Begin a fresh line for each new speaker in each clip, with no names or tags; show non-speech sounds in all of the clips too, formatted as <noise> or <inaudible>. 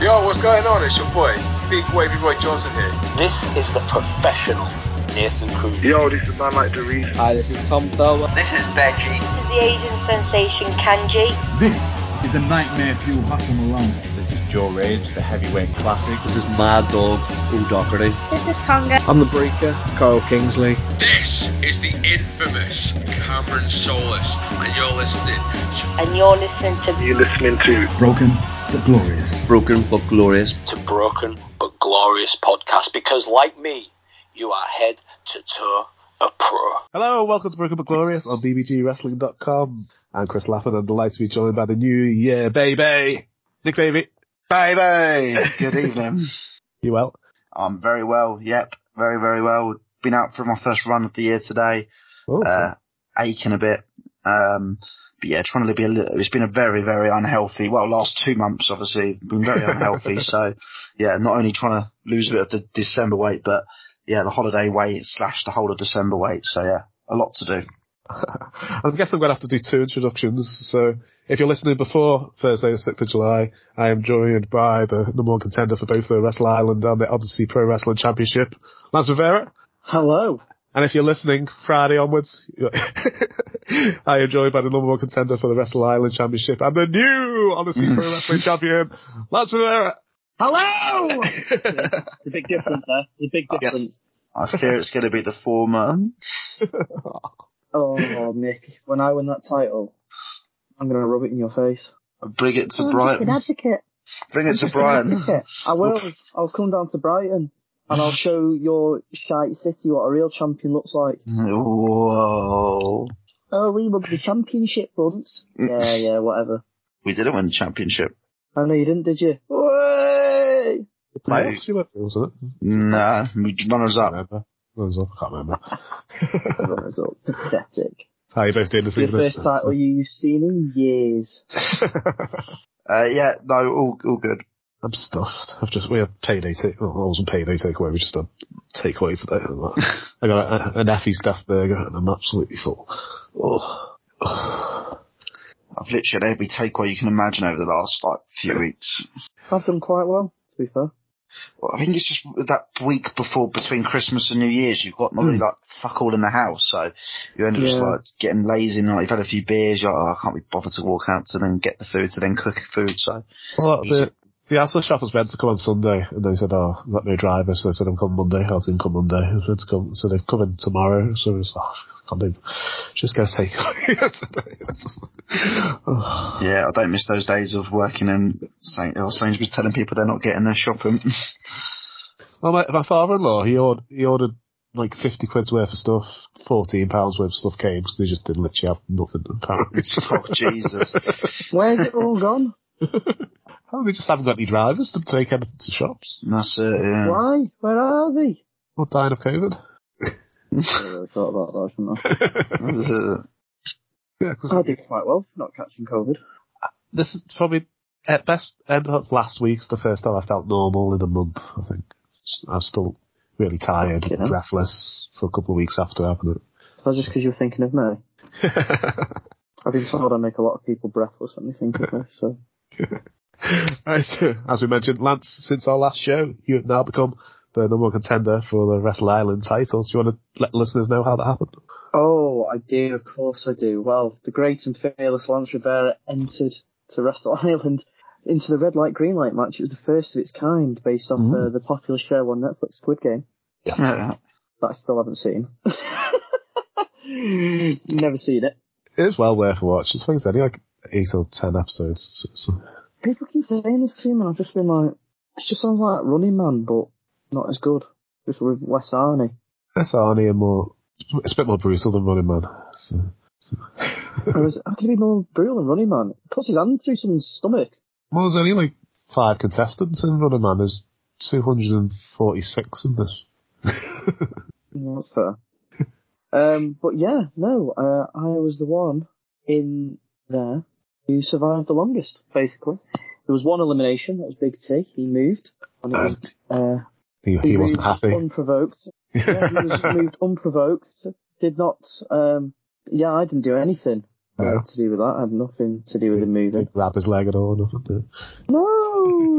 Yo, what's going on? It's your boy, Big Wavy Roy Johnson here.
This is the professional Nathan Cruz.
Yo, this is man like Doris.
Hi, this is Tom Thurber.
This is Benji.
This is the Asian sensation Kanji.
This is the Nightmare Fuel Hassan Malone.
This is Joe Rage, the heavyweight classic.
This is Mad Dog O'Doherty.
This is Tonga.
I'm the Breaker, Carl Kingsley.
This is the infamous Cameron Solis, and you're listening to.
And you're listening to.
You're listening to
Broken but Glorious.
Broken but Glorious.
To Broken but Glorious podcast because, like me, you are head to toe a pro.
Hello, welcome to Broken but Glorious on bbgwrestling.com. I'm Chris Lappin and delighted to be joined by the new year baby, Nick Baby.
Baby! <laughs> Good evening.
You well?
I'm very well, yep, very, very well. Been out for my first run of the year today.
Oh,
Uh, aching a bit. Um, but yeah, trying to be a little, it's been a very, very unhealthy, well, last two months obviously, been very unhealthy. <laughs> so yeah, not only trying to lose a bit of the December weight, but yeah, the holiday weight slash the whole of December weight. So yeah, a lot to do.
I guess <laughs> I'm going to have to do two introductions. So if you're listening before Thursday the 6th of July, I am joined by the number one contender for both the Wrestle Island and the Odyssey Pro Wrestling Championship, Lance Revera.
Hello.
And if you're listening Friday onwards, <laughs> I enjoy joined by the number one contender for the Wrestle Island Championship and the new Odyssey Pro <laughs> Wrestling Champion, Lance Revera.
Hello! It's a big difference there. There's a big difference.
I fear it's going to be the former.
Oh, Nick, when I win that title, I'm going to rub it in your face.
Bring it to
Oh,
Brighton.
just an advocate.
Bring it to
Just an
Brighton.
I will. I'll come down to Brighton and I'll show your shite city what a real champion looks like.
Whoa.
Oh, we won the championship once. Yeah, yeah, whatever.
We didn't win the championship.
I know you didn't, did you? Way!
Playoffs, you went, wasn't it?
Nah, we runners
I
up.
can't remember. Runners up, I can't remember. <laughs>
Runners up. Pathetic.
That's how you both doing this
The
evening.
first title you've seen in years. <laughs>
Uh, yeah, no, all, all good.
I'm stuffed. I've just, we had payday take, well, it wasn't payday takeaway, we just had takeaway today. <laughs> I got a, an Effie staff burger and I'm absolutely full. Oh.
I've literally had every takeaway you can imagine over the last, like, few weeks.
I've done quite well, to be fair.
Well, I think it's just that week before, between Christmas and New Year's, you've got not really, hmm. like, fuck all in the house, so you end up just, like, getting lazy, and, like, you've had a few beers, you're like, oh, I can't be bothered to walk out to then get the food, to then cook food, so.
Well, the, the Asda shop was meant to come on Sunday and they said, oh, I've got no driver, so they said I'm coming Monday. I didn't come Monday. I was meant to come, so they've come in tomorrow, so oh, <laughs> <laughs> it's, oh, I can't even, just go take today. Just oh.
Yeah, I don't miss those days of working in Saint, or Sainsbury's telling people they're not getting their shopping. <laughs>
Well, my, my father-in-law, he ordered, he ordered like 50 quid's worth of stuff, 14 pounds worth of stuff came, so they just didn't literally have nothing, apparently.
oh, Jesus.
Where's it all gone?
Oh, they just haven't got any drivers to take anything to shops.
That's it, yeah.
Why? Where are they?
Or dying of COVID.
I really thought about that, shouldn't I? <laughs>
Yeah, 'cause
I did quite well for not catching COVID.
this is probably at best end of last week's the first time I felt normal in a month. I think I was still really tired, and breathless for a couple of weeks after having it.
That's just because you were thinking of me. <laughs> I've been told I make a lot of people breathless when they think of me, so. <laughs>
right, so, as we mentioned, Lance, since our last show, you have now become the number one contender for the Wrestle Island titles. Do you want to let listeners know how that happened?
Oh, I do, of course I do. Well, the great and fearless Lance Revera entered to Wrestle <laughs> Island into the red light, green light match. It was the first of its kind based off
Mm.
uh, the popular show on Netflix, Squid Game,
Yeah.
that I still haven't seen. <laughs> Never seen it.
It is well worth a watch. I think it's only like eight or ten episodes. So, so.
People keep saying this to me, and I've just been like, it just sounds like Running Man, but not as good. Just with less Arnie.
That's Arnie and more, it's a bit more brutal than Running Man. So.
Whereas, how can he be more brutal than Running Man? He puts his hand through someone's stomach.
Well, there's only like five contestants in Running Man. There's 246 in this. <laughs>
Yeah, that's fair. um, but yeah, no, uh, I was the one in there who survived the longest, basically. There was one elimination, that was Big T, he moved. And it was, uh,
He, he wasn't happy.
Unprovoked. <laughs> Yeah, he was moved unprovoked. Did not, um, yeah, I didn't do anything. uh, to do with that. It had nothing to do with the movie.
Didn't grab his leg at all. Nothing. did it?
No,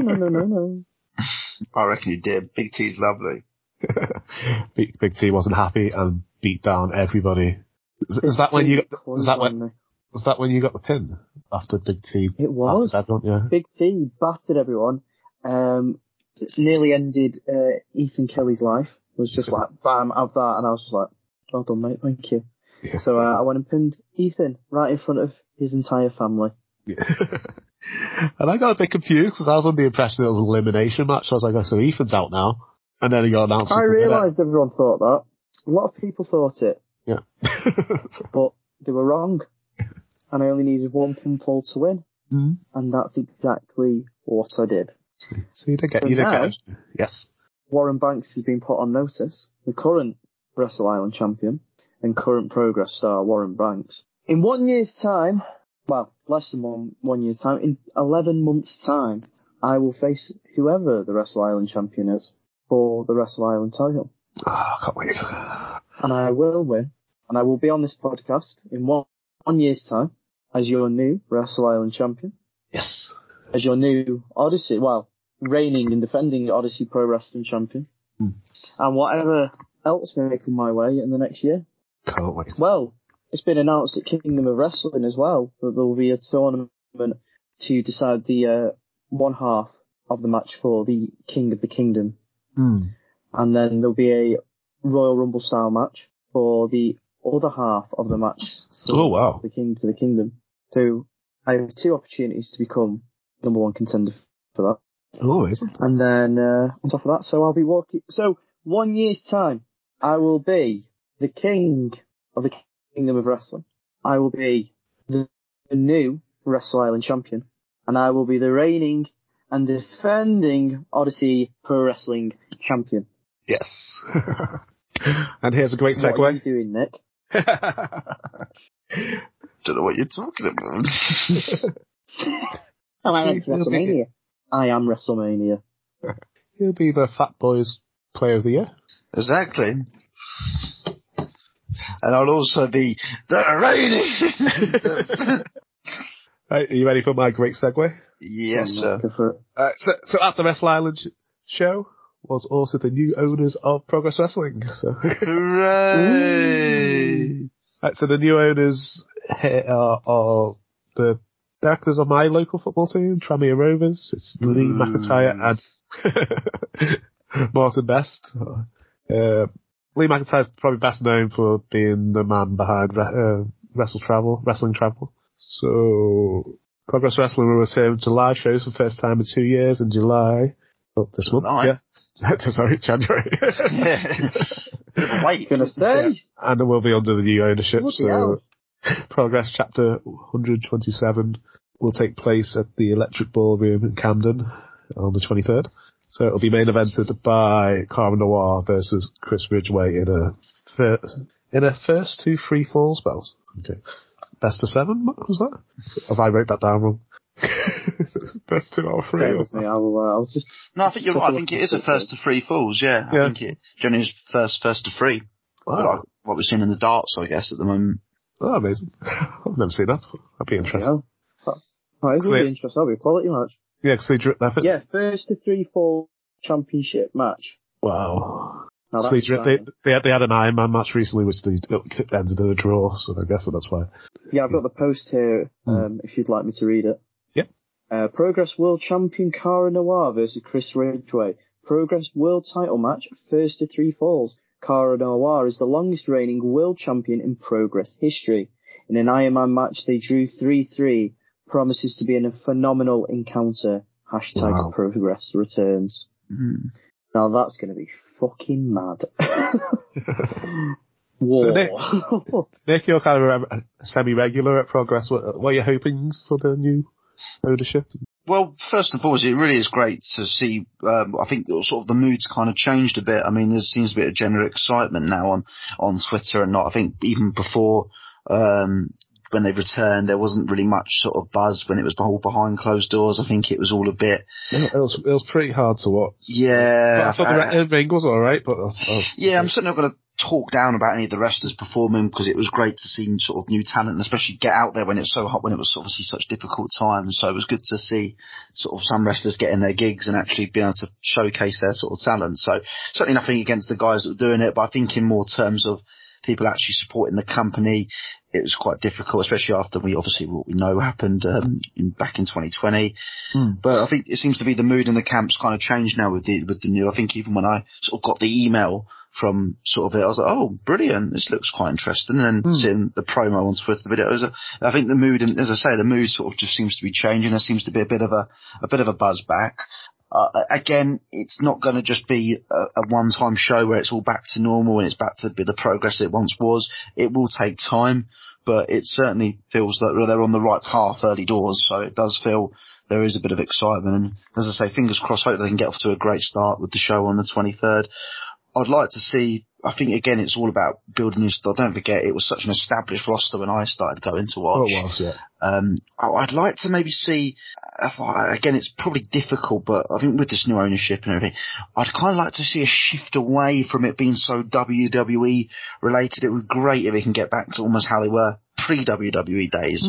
no, no, no, no. <laughs>
I reckon you did. Big T's lovely. <laughs>
Big, Big T wasn't happy and beat down everybody. Is, is that when you got, was that when was that when you got the pin after Big T?
It was.
battered everyone? Yeah.
Big T battered everyone. Um, nearly ended uh, Ethan Kelly's life. It was just like bam, have that, and I was just like, well done, mate, thank you.
Yeah.
So uh, I went and pinned Ethan right in front of his entire family. <laughs>
and I got a bit confused because I was under the impression it was an elimination match. I was like, oh, so Ethan's out now. And then he got announced.
I realised everyone thought that. A lot of people thought it,
Yeah. <laughs>
but they were wrong. And I only needed one pinfall to win,
Mhm.
and that's exactly what I did.
So you did get,
So
you did
now-
get, yes.
Warren Banks has been put on notice, the current Wrestle Island champion and current Progress star Warren Banks. In one year's time, well, less than one, one year's time, in 11 months' time, I will face whoever the Wrestle Island champion is for the Wrestle Island title.
Oh, I can't wait.
And I will win, and I will be on this podcast in one, one year's time as your new Wrestle Island champion,
Yes.
as your new Odyssey, well, reigning and defending Odyssey Pro Wrestling champion,
Hmm.
and whatever else may come my way in the next year.
Can't wait.
Well, it's been announced at Kingdom of Wrestling as well that there will be a tournament to decide the uh, one half of the match for the King of the Kingdom,
Hmm.
and then there'll be a Royal Rumble style match for the other half of the match.
Oh, wow.
The King to the Kingdom. So I have two opportunities to become number one contender for that.
Oh, isn't
And then uh, on top of that, so I'll be walking. So one year's time, I will be the king of the Kingdom of Wrestling. I will be the, the new Wrestle Island champion, and I will be the reigning and defending Odyssey Pro Wrestling champion.
Yes. <laughs> and here's a great segue.
What are you doing, Nick? <laughs>
Don't know what you're talking about.
Oh, I went to
be-
WrestleMania. I am WrestleMania. <laughs>
He'll be the Fat Boys Player of the Year.
exactly. And I'll also be the reigning. <laughs>
Right, are you ready for my great segue?
yes, sir.
Go for.
Uh, so, so at the Wrestle Island sh- show was also the new owners of Progress Wrestling. So,
Hooray!
Right, <laughs> so the new owners here are, are the directors of my local football team, Tranmere Rovers. It's Lee
Mm.
McIntyre and <laughs> Martin Best. Uh, Lee McIntyre is probably best known for being the man behind Re- uh, Wrestle Travel, Wrestling Travel. So, Progress Wrestling will return to live shows for the first time in two years in July. Oh, this month,
July?
yeah. <laughs> Sorry, January. <laughs>
Wait.
Gonna say.
and it will be under the new ownership.
Bloody
so,
hell. <laughs>
Progress Chapter 127 will take place at the Electric Ballroom in Camden on the 23rd. So it'll be main evented by Cara Noir versus Chris Ridgway in a fir- in a first two free falls bout. Okay. Best of seven, was that? Have I wrote that down wrong? <laughs> Best two out of three.
Bear
or
me. I'll, uh, I'll just.
No, I think you're right. I think it is a first to three falls. Yeah, I
Yeah.
think it generally is first first to three.
Wow.
Like what we're seeing in the darts, I guess, at the moment.
Oh, amazing. I've never seen that. I'd be interested.
Yeah.
So
will
it-
be interesting. That'll be a quality match.
Yeah, because they drew, think,
Yeah, first to three fall championship match.
wow. So they, they, they, had, they had an Iron Man match recently, which they ended in a draw, so I guess that's why.
Yeah, I've got the post here,
Hmm.
um, if you'd like me to read it.
Yep.
Uh, Progress World Champion Cara Noir versus Chris Ridgway. Progress World title match, first to three falls. Cara Noir is the longest reigning world champion in Progress history. In an Ironman match, they drew 3-3. Promises to be a phenomenal encounter. Hashtag
Wow.
Progress returns.
Mm.
Now that's gonna be fucking mad. <laughs> War. <laughs>
Nick, you're kind of a semi-regular at Progress. What, what are you hoping for the new ownership?
Well, first and foremost, it really is great to see. Um, I think sort of the mood's kind of changed a bit. I mean, there seems a bit of general excitement now on on Twitter and not. I think even before um, when they returned, there wasn't really much sort of buzz when it was all behind closed doors. I think it was all a bit,
It was, it was pretty hard to watch.
yeah.
I thought the
uh,
ring was alright, but I was, I was,
Yeah, I'm certainly not going to talk down about any of the wrestlers performing because it was great to see sort of new talent and especially get out there when it's so hot when it was obviously such difficult times. So it was good to see sort of some wrestlers getting their gigs and actually being able to showcase their sort of talent. So certainly nothing against the guys that were doing it, but I think in more terms of people actually supporting the company, it was quite difficult, especially after we obviously what we know happened um, in, back in 2020.
Hmm.
But I think it seems to be the mood in the camps kind of changed now with the with the new. I think even when I sort of got the email from sort of it, I was like, oh, brilliant, this looks quite interesting. And then seeing the promo on Twitter, the videos, I think the mood, and as I say, the mood sort of just seems to be changing. There seems to be a bit of a a bit of a buzz back. Uh, again, it's not going to just be a, a one-time show where it's all back to normal and it's back to be the progress it once was. It will take time, but it certainly feels that they're on the right path early doors. So it does feel there is a bit of excitement. And as I say, fingers crossed, hope they can get off to a great start with the show on the 23rd. I'd like to see. I think again, it's all about building this. Don't forget, it was such an established roster when I started going to
Oh,
watch.
it was, yeah.
Um, I- I'd like to maybe see, again, it's probably difficult, but I think with this new ownership and everything, I'd kind of like to see a shift away from it being so WWE related. It would be great if it can get back to almost how they were pre-WWE days.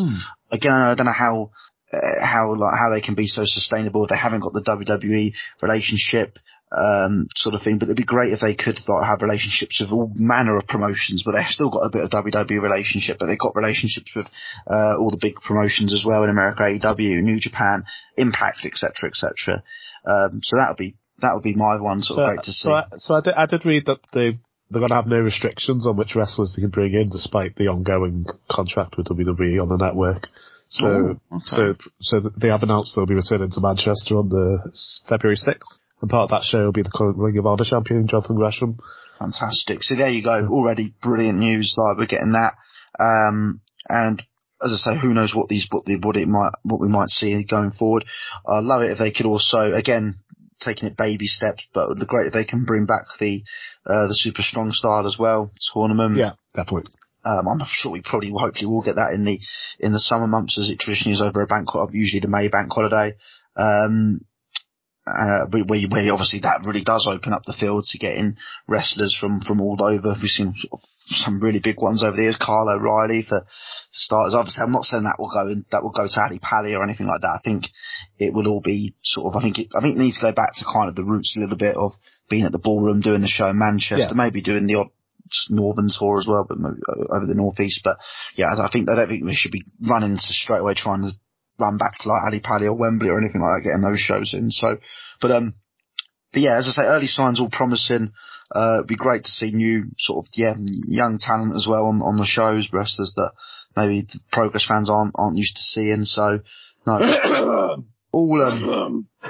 Again, I don't know how, uh, how, like, how they can be so sustainable if they haven't got the WWE relationship um, sort of thing. But it'd be great if they could like have relationships with all manner of promotions, but they've still got a bit of WWE relationship, but they've got relationships with uh, all the big promotions as well in America, AEW, New Japan, Impact, etc., etc. Um, so that would be that would be my one sort of great to see.
So, I, so I, did, I did read that they they're going to have no restrictions on which wrestlers they can bring in, despite the ongoing contract with WWE on the network. So,
Oh, okay.
so, so they have announced they'll be returning to Manchester on the February sixth, and part of that show will be the current Ring of Honor champion Jonathan Gresham.
Fantastic. So there you go. Already brilliant news. Like we're getting that. Um, and as I say, who knows what these, what the, what it might, what we might see going forward. I love it if they could also, again, taking it baby steps, but it would be great if they can bring back the, uh, the super strong style as well tournament.
Yeah, definitely.
Um, I'm sure we probably, hopefully, will get that in the in the summer months as it traditionally is over a bank, usually the May bank holiday. Um, uh, where, where obviously that really does open up the field to getting wrestlers from from all over. We've seen sort of some really big ones over the years. Kyle O'Reilly for starters. Obviously, I'm not saying that will go in, that will go to Ali Pally or anything like that. I think it will all be sort of. I think it, I think it needs to go back to kind of the roots a little bit of being at the ballroom, doing the show in Manchester,
Yeah.
maybe doing the odd northern tour as well, but maybe over the northeast. But yeah, I think I don't think we should be running to straight away trying to run back to like Ali Pally or Wembley or anything like that, getting those shows in. So, but um, but yeah, as I say, early signs all promising. Uh, it'd be great to see new sort of yeah young talent as well on on the shows, wrestlers that maybe the progress fans aren't aren't used to seeing. So no, <coughs> all um, <coughs>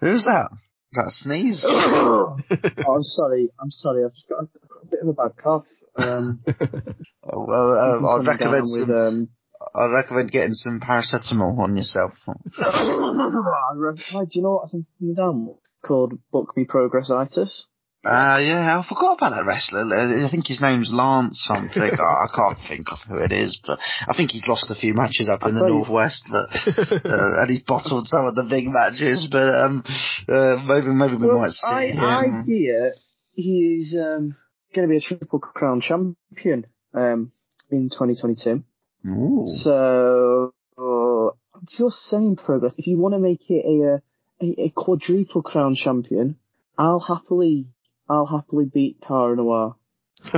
who's that? That sneeze? <coughs>
oh, I'm sorry. I'm sorry. I've just got a, I've got a bit of a bad cough. Um, <laughs>
Oh, well, uh, I'd
down
recommend some.
with, um,
I'd recommend getting some paracetamol on yourself. <laughs>
I do you know what I think down with? Called Book Me Progressitis.
Uh, yeah, I forgot about that wrestler. I think his name's Lance something. oh, <laughs> I can't think of who it is, but I think he's lost a few matches up in the northwest, that, <laughs> uh, and he's bottled some of the big matches. But um, uh, maybe maybe we
Well,
might see
I,
him.
I hear he's um, going to be a Triple Crown champion um, in 2022.
Ooh.
So, uh, just saying progress. If you want to make it a, uh, a a quadruple crown champion, I'll happily I'll happily beat Cara Noir. <laughs>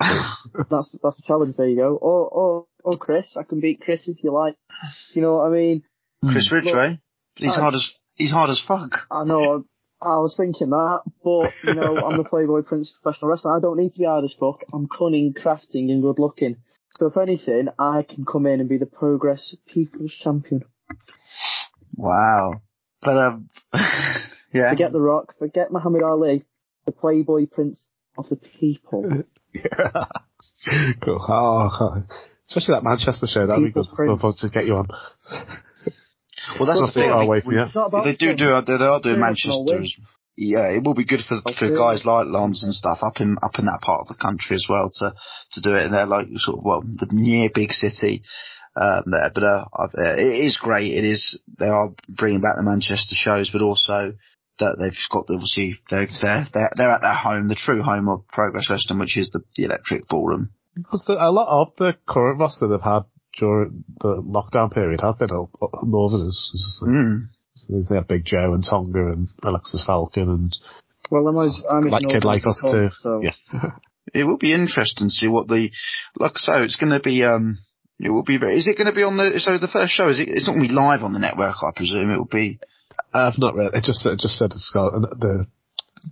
That's that's the challenge. There you go. Or or or Chris, I can beat Chris if you like. You know what I mean?
Chris Ridgway. He's
I-
hard as he's hard as fuck.
I know. I was thinking that, but you know, I'm the Playboy Prince of professional wrestling. I don't need to be hard as fuck. I'm cunning, crafting, and good looking. So if anything, I can come in and be the Progress People's Champion.
Wow. But um, <laughs> yeah.
Forget The Rock, forget Muhammad Ali, the Playboy Prince of the People. <laughs>
cool. Oh, especially that Manchester show. That'd be good.
People's Prince.
I'd to get you on.
Well, that's the thing.
away from you.
It's not about
They do do they are doing Manchester.
No
as- Yeah, it will be good for for
Okay.
guys like Lance and stuff up in up in that part of the country as well to to do it. And they're like sort of well the near big city um, there, but uh, I've, uh, it is great. It is they are bringing back the Manchester shows, but also that they've got obviously they're they're they're, they're at their home, the true home of Progress Wrestling, which is the, the Electric Ballroom.
Because the, a lot of the current roster they've had during the lockdown period have been all, all Northerners. It's just like-
Mm.
So that Big Joe and Tonga and Alexis Falcon and
Well, I'm always, I'm
like kid like us too.
So
Yeah. <laughs>
It will be interesting to see what the like I say, it's going to be um. It will be very. Is it going to be on the? So the first show is it? It's not going to be live on the network, I presume. It will be.
I've not read. It just it just said it's got the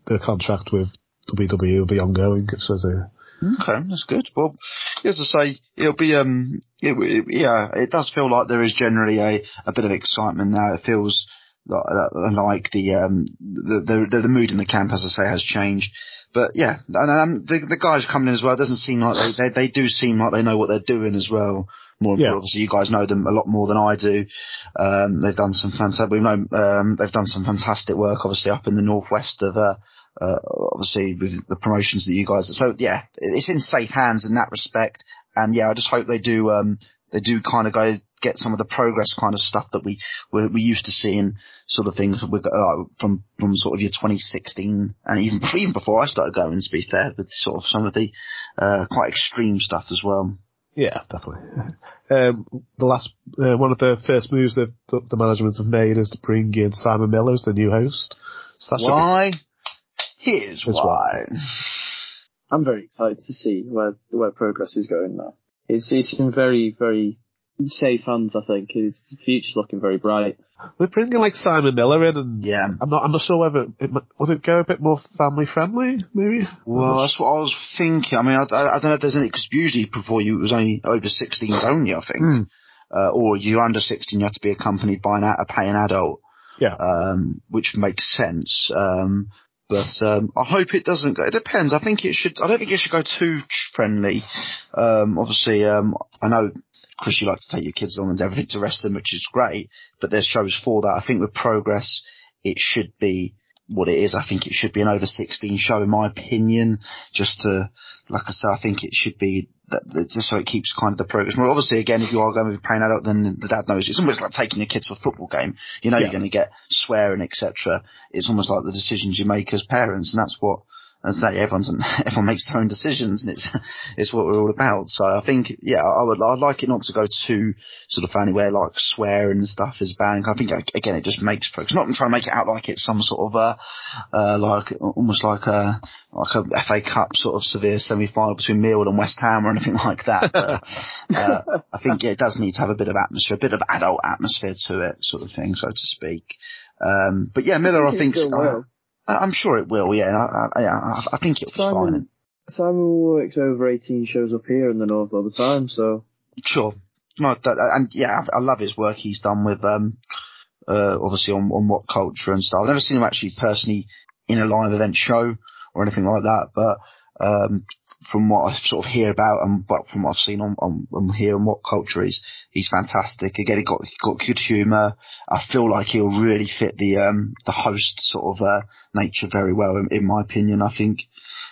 the contract with WWE will be ongoing. It says here.
Okay, that's good. Well, as I say, it'll be um, it, it, yeah, it does feel like there is generally a, a bit of excitement now. It feels like, the um, the, the the mood in the camp, as I say, has changed. But yeah, and um, the the guys coming in as well. It doesn't seem like they, they they do seem like they know what they're doing as well. More
Yeah.
obviously, you guys know them a lot more than I do. Um, they've done some fantastic. We know um, they've done some fantastic work, obviously up in the northwest of uh, uh, obviously with the promotions that you guys. So yeah, it's in safe hands in that respect. And yeah, I just hope they do. Um, they do kind of go get some of the progress kind of stuff that we we, we used to seeing sort of things with, uh, from from sort of your 2016 and even <laughs> even before I started going. To be fair, with sort of some of the uh, quite extreme stuff as well.
Yeah, definitely. <laughs> Um, the last uh, one of the first moves that the, the management have made is to bring in Simon Miller as the new host. So that's gonna
Why? Here's
Here's
why.
I'm very excited to see where where progress is going now. It's it's in very very safe hands. I think His future's looking very bright.
be, we're bringing like Simon Miller in, and
Yeah.
I'm not I'm not sure whether it might- would it go a bit more family friendly, maybe.
Well, that's what I was thinking. I mean, I, I, I don't know if there's any, because usually before you, it was only over 16s only, I think.
Hmm.
Uh, or you're under 16, you have to be accompanied by an, a- a paying adult,
Yeah.
um, which makes sense. Um, but, um, I hope it doesn't go, it depends. I think it should, I don't think it should go too friendly. Um, obviously, um, I know, Chris, you like to take your kids on and <laughs> everything to rest them, which is great, but there's shows for that. I think with progress, it should be what it is. I think it should be an over 16 show in my opinion, just to, like I said, I think it should be that, that just so it keeps kind of the progress. Well, obviously, again, if you are going to be paying adult, then the dad knows. It's almost like taking your kids to a football game. You know
Yeah.
you're going to get swearing, etc. It's almost like the decisions you make as parents, and that's what. I say, everyone's <laughs> everyone makes their own decisions, and it's <laughs> it's what we're all about. So I think, yeah, I would I'd like it not to go too sort of funny where like swearing and stuff is banned. I think again it just makes progress. Not trying to make it out like it's some sort of uh, uh like almost like a like a FA Cup sort of severe semi final between Millwall and West Ham or anything <laughs> like that. But, uh, I think yeah, it does need to have a bit of atmosphere, a bit of adult atmosphere to it, sort of thing, so to speak. Um, but yeah, Miller, I think, uh. I- I'm sure it will. Yeah, I, I, yeah, I- I think it'll be fine.
Simon Simon works over 18 shows up here in the north all the time, so
Sure. No, that, and yeah, I I love his work he's done with, um, uh, obviously on, on WhatCulture and stuff. I've never seen him actually personally in a live event show or anything like that, but, um, from what I sort of hear about and but from what I've seen on, on, on here and WhatCulture is, he's fantastic. Again, he got, he got good humour. I feel like he'll really fit the, um, the host sort of, uh, nature very well in, in my opinion. I think,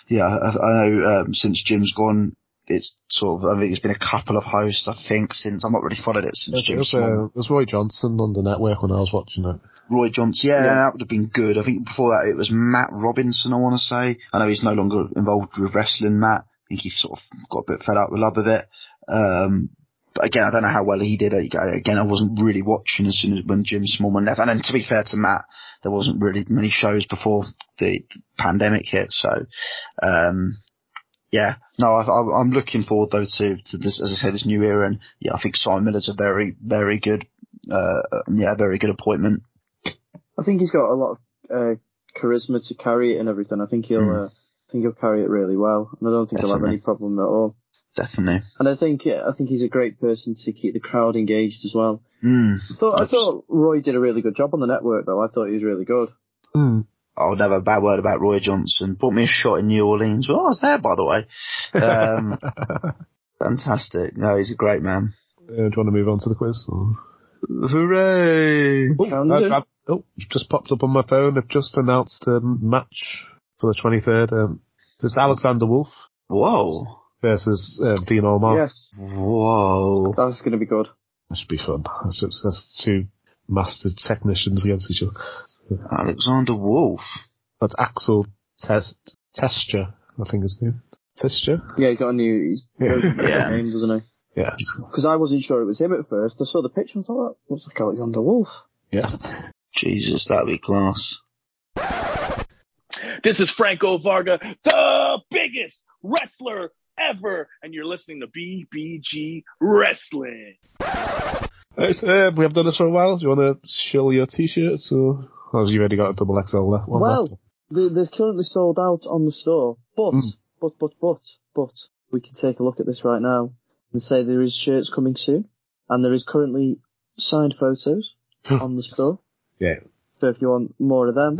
yeah, I, I know, um, since Jim's gone, it's sort of, I think it's been a couple of hosts, I think, since, I've not really followed it since
It
Jim
was, uh, was Roy Johnson on the network when I was watching it.
Roy Johnson, yeah,
Yeah.
that would have been good. I think before that it was Matt Robinson, I want to say. I know he's no longer involved with wrestling, Matt. I think he sort of got a bit fed up with love of it. Um, but again, I don't know how well he did it. Again, I wasn't really watching as soon as when Jim Smallman left. And then to be fair to Matt, there wasn't really many shows before the pandemic hit. So, um, yeah, no, I, I, I'm looking forward though to, to this, as I say, this new era. And yeah, I think Simon Miller's a very, very good, uh, yeah, very good appointment.
I think he's got a lot of uh, charisma to carry it and everything. I think he'll
Hmm.
uh, I think he'll carry it really well, and I don't think he'll have any problem at all.
Definitely.
And I think yeah, I think he's a great person to keep the crowd engaged as well.
Mm.
I thought, I thought Roy did a really good job on the network though. I thought he was really good.
Hmm.
I'll never have a bad word about Roy Johnson. Bought me a shot in New Orleans. Well, I was there, by the way. Um, <laughs> fantastic. No, he's a great man.
Uh, do you want to move on to the quiz? Or?
Hooray!
Oh,
Can
I-
do.
I- oh, just popped up on my phone. They've just announced a match for the 23rd. Um, it's Alexander Wolf
Whoa.
versus uh, Dean Allmark.
Yes,
Whoa.
that's going to be good.
This should be fun. That's, that's two mastered technicians against each other.
Alexander Wolf.
That's Axel Test Tischer, I think his name. Tischer?
Yeah, he's got a new he's <laughs>
Yeah.
Yeah.
name, doesn't he?
Yeah.
Because I wasn't sure it was him at first. I saw the picture and I thought, that looks like Alexander Wolf.
Yeah.
Jesus, that'd be class.
This is Franco Varga, the biggest wrestler ever, and you're listening to BBG Wrestling.
Right, uh, we have done this for a while. Do you want to show your t-shirt? or, or have you already got a double XL left? One
well,
left?
they, they're currently sold out on the store, but,
Mm.
but, but, but, but, we can take a look at this right now and say there is shirts coming soon, and there is currently signed photos on the store.
Yeah.
So if you want more of them,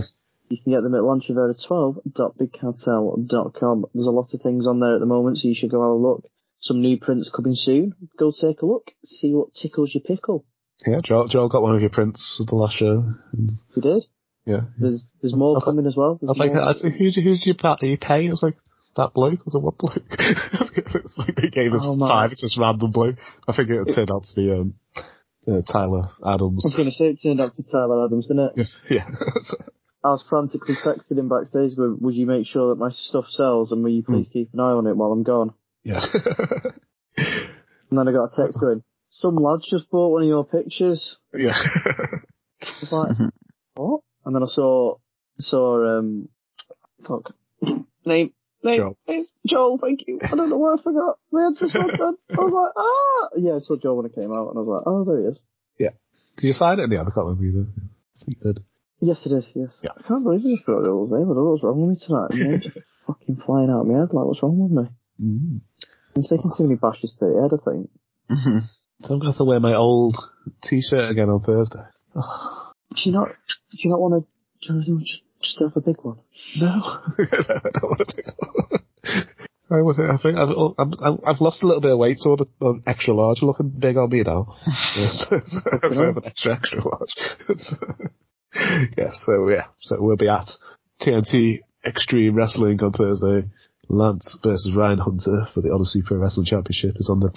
you can get them at lancerevera12.bigcartel.com. There's a lot of things on there at the moment, so you should go have a look. Some new prints coming soon. Go take a look. See what tickles your pickle.
Yeah, Joel, Joel got one of your prints at the last show.
You did,
yeah.
there's there's more
I was like-
coming as well.
I was like. I said, who's, who's your pa- you pay? I was like, that bloke? I was like, what bloke? <laughs> it's like they gave us
Oh,
five, it's just random bloke. I think it turned out to be, um, uh, Tyler Adams.
I was going to say it turned out to be Tyler Adams, didn't it? <laughs>
yeah. <laughs>
I was frantically texting him backstage, going, would you make sure that my stuff sells and will you please keep an eye on it while I'm gone?
yeah. <laughs>
And then I got a text going, some lads just bought one of your pictures.
yeah.
I was like, what? And then I saw, saw, um, fuck, <clears throat> name, name,
Joel.
name, Joel, thank you. I don't know why I forgot. Head just. I was like, ah! Yeah, I saw Joel when it came out and I was like, oh, there he is. Yeah.
Did you sign it in the other? I can't remember either. I think you did.
Yes, it is, yes.
Yeah.
I can't believe I just forgot Joel's name. I don't know what's wrong with me tonight. Name's just <laughs> fucking flying out of my head. Like, what's wrong with me?
Mm.
I'm taking too many bashes to the head, I think.
Mhm.
So I'm going to have to wear my old t-shirt again on Thursday.
Do you not, do you not want to, do you to just, just have a big one?
No. <laughs> I don't want to do I would- I think I've, oh, I'm- I've lost a little bit of weight, so the extra large looking big on me now. yes, so I an extra extra large. So, <laughs> yeah, so yeah, so we'll be at TNT Extreme Wrestling on Thursday. Lance versus Ryan Hunter for the Odyssey Pro Wrestling Championship is on the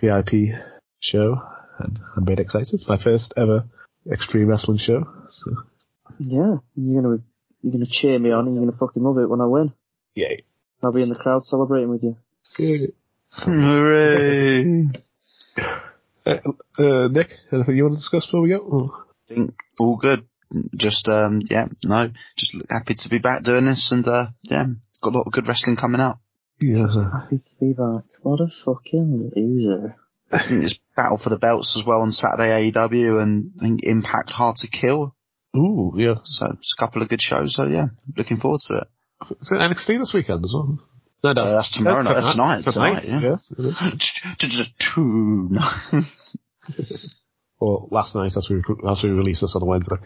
VIP show, and I'm very excited. It's my first ever Extreme Wrestling show. So
Yeah. You're gonna, you're gonna cheer me on and you're gonna fucking love it when I win.
yay.
I'll be in the crowd celebrating with you.
Good.
Hooray! <laughs>
Uh, uh, Nick, anything you want to discuss before we go? Oh.
think all good. Just um, yeah, no, just happy to be back doing this, and uh, yeah, got a lot of good wrestling coming out.
Yeah.
Happy to be back. What a fucking loser.
I think there's battle for the belts as well on Saturday AEW, and I think Impact Hard to Kill.
Ooh, yeah.
So it's a couple of good shows. So yeah, looking forward to it.
Is it NXT this weekend as well? No, no,
Uh, that's tomorrow night. That's tonight. Tonight, yeah.
Yes, it is. <laughs>
Two.
Or last night as we as we release this on a Wednesday.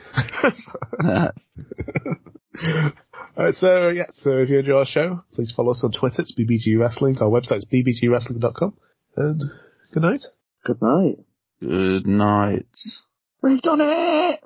<laughs> Alright, so yeah, so if you enjoy our show, please follow us on Twitter. It's BBG Wrestling. Our website's bbgwrestling.com. And good night.
Good night.
Good night.
We've done it!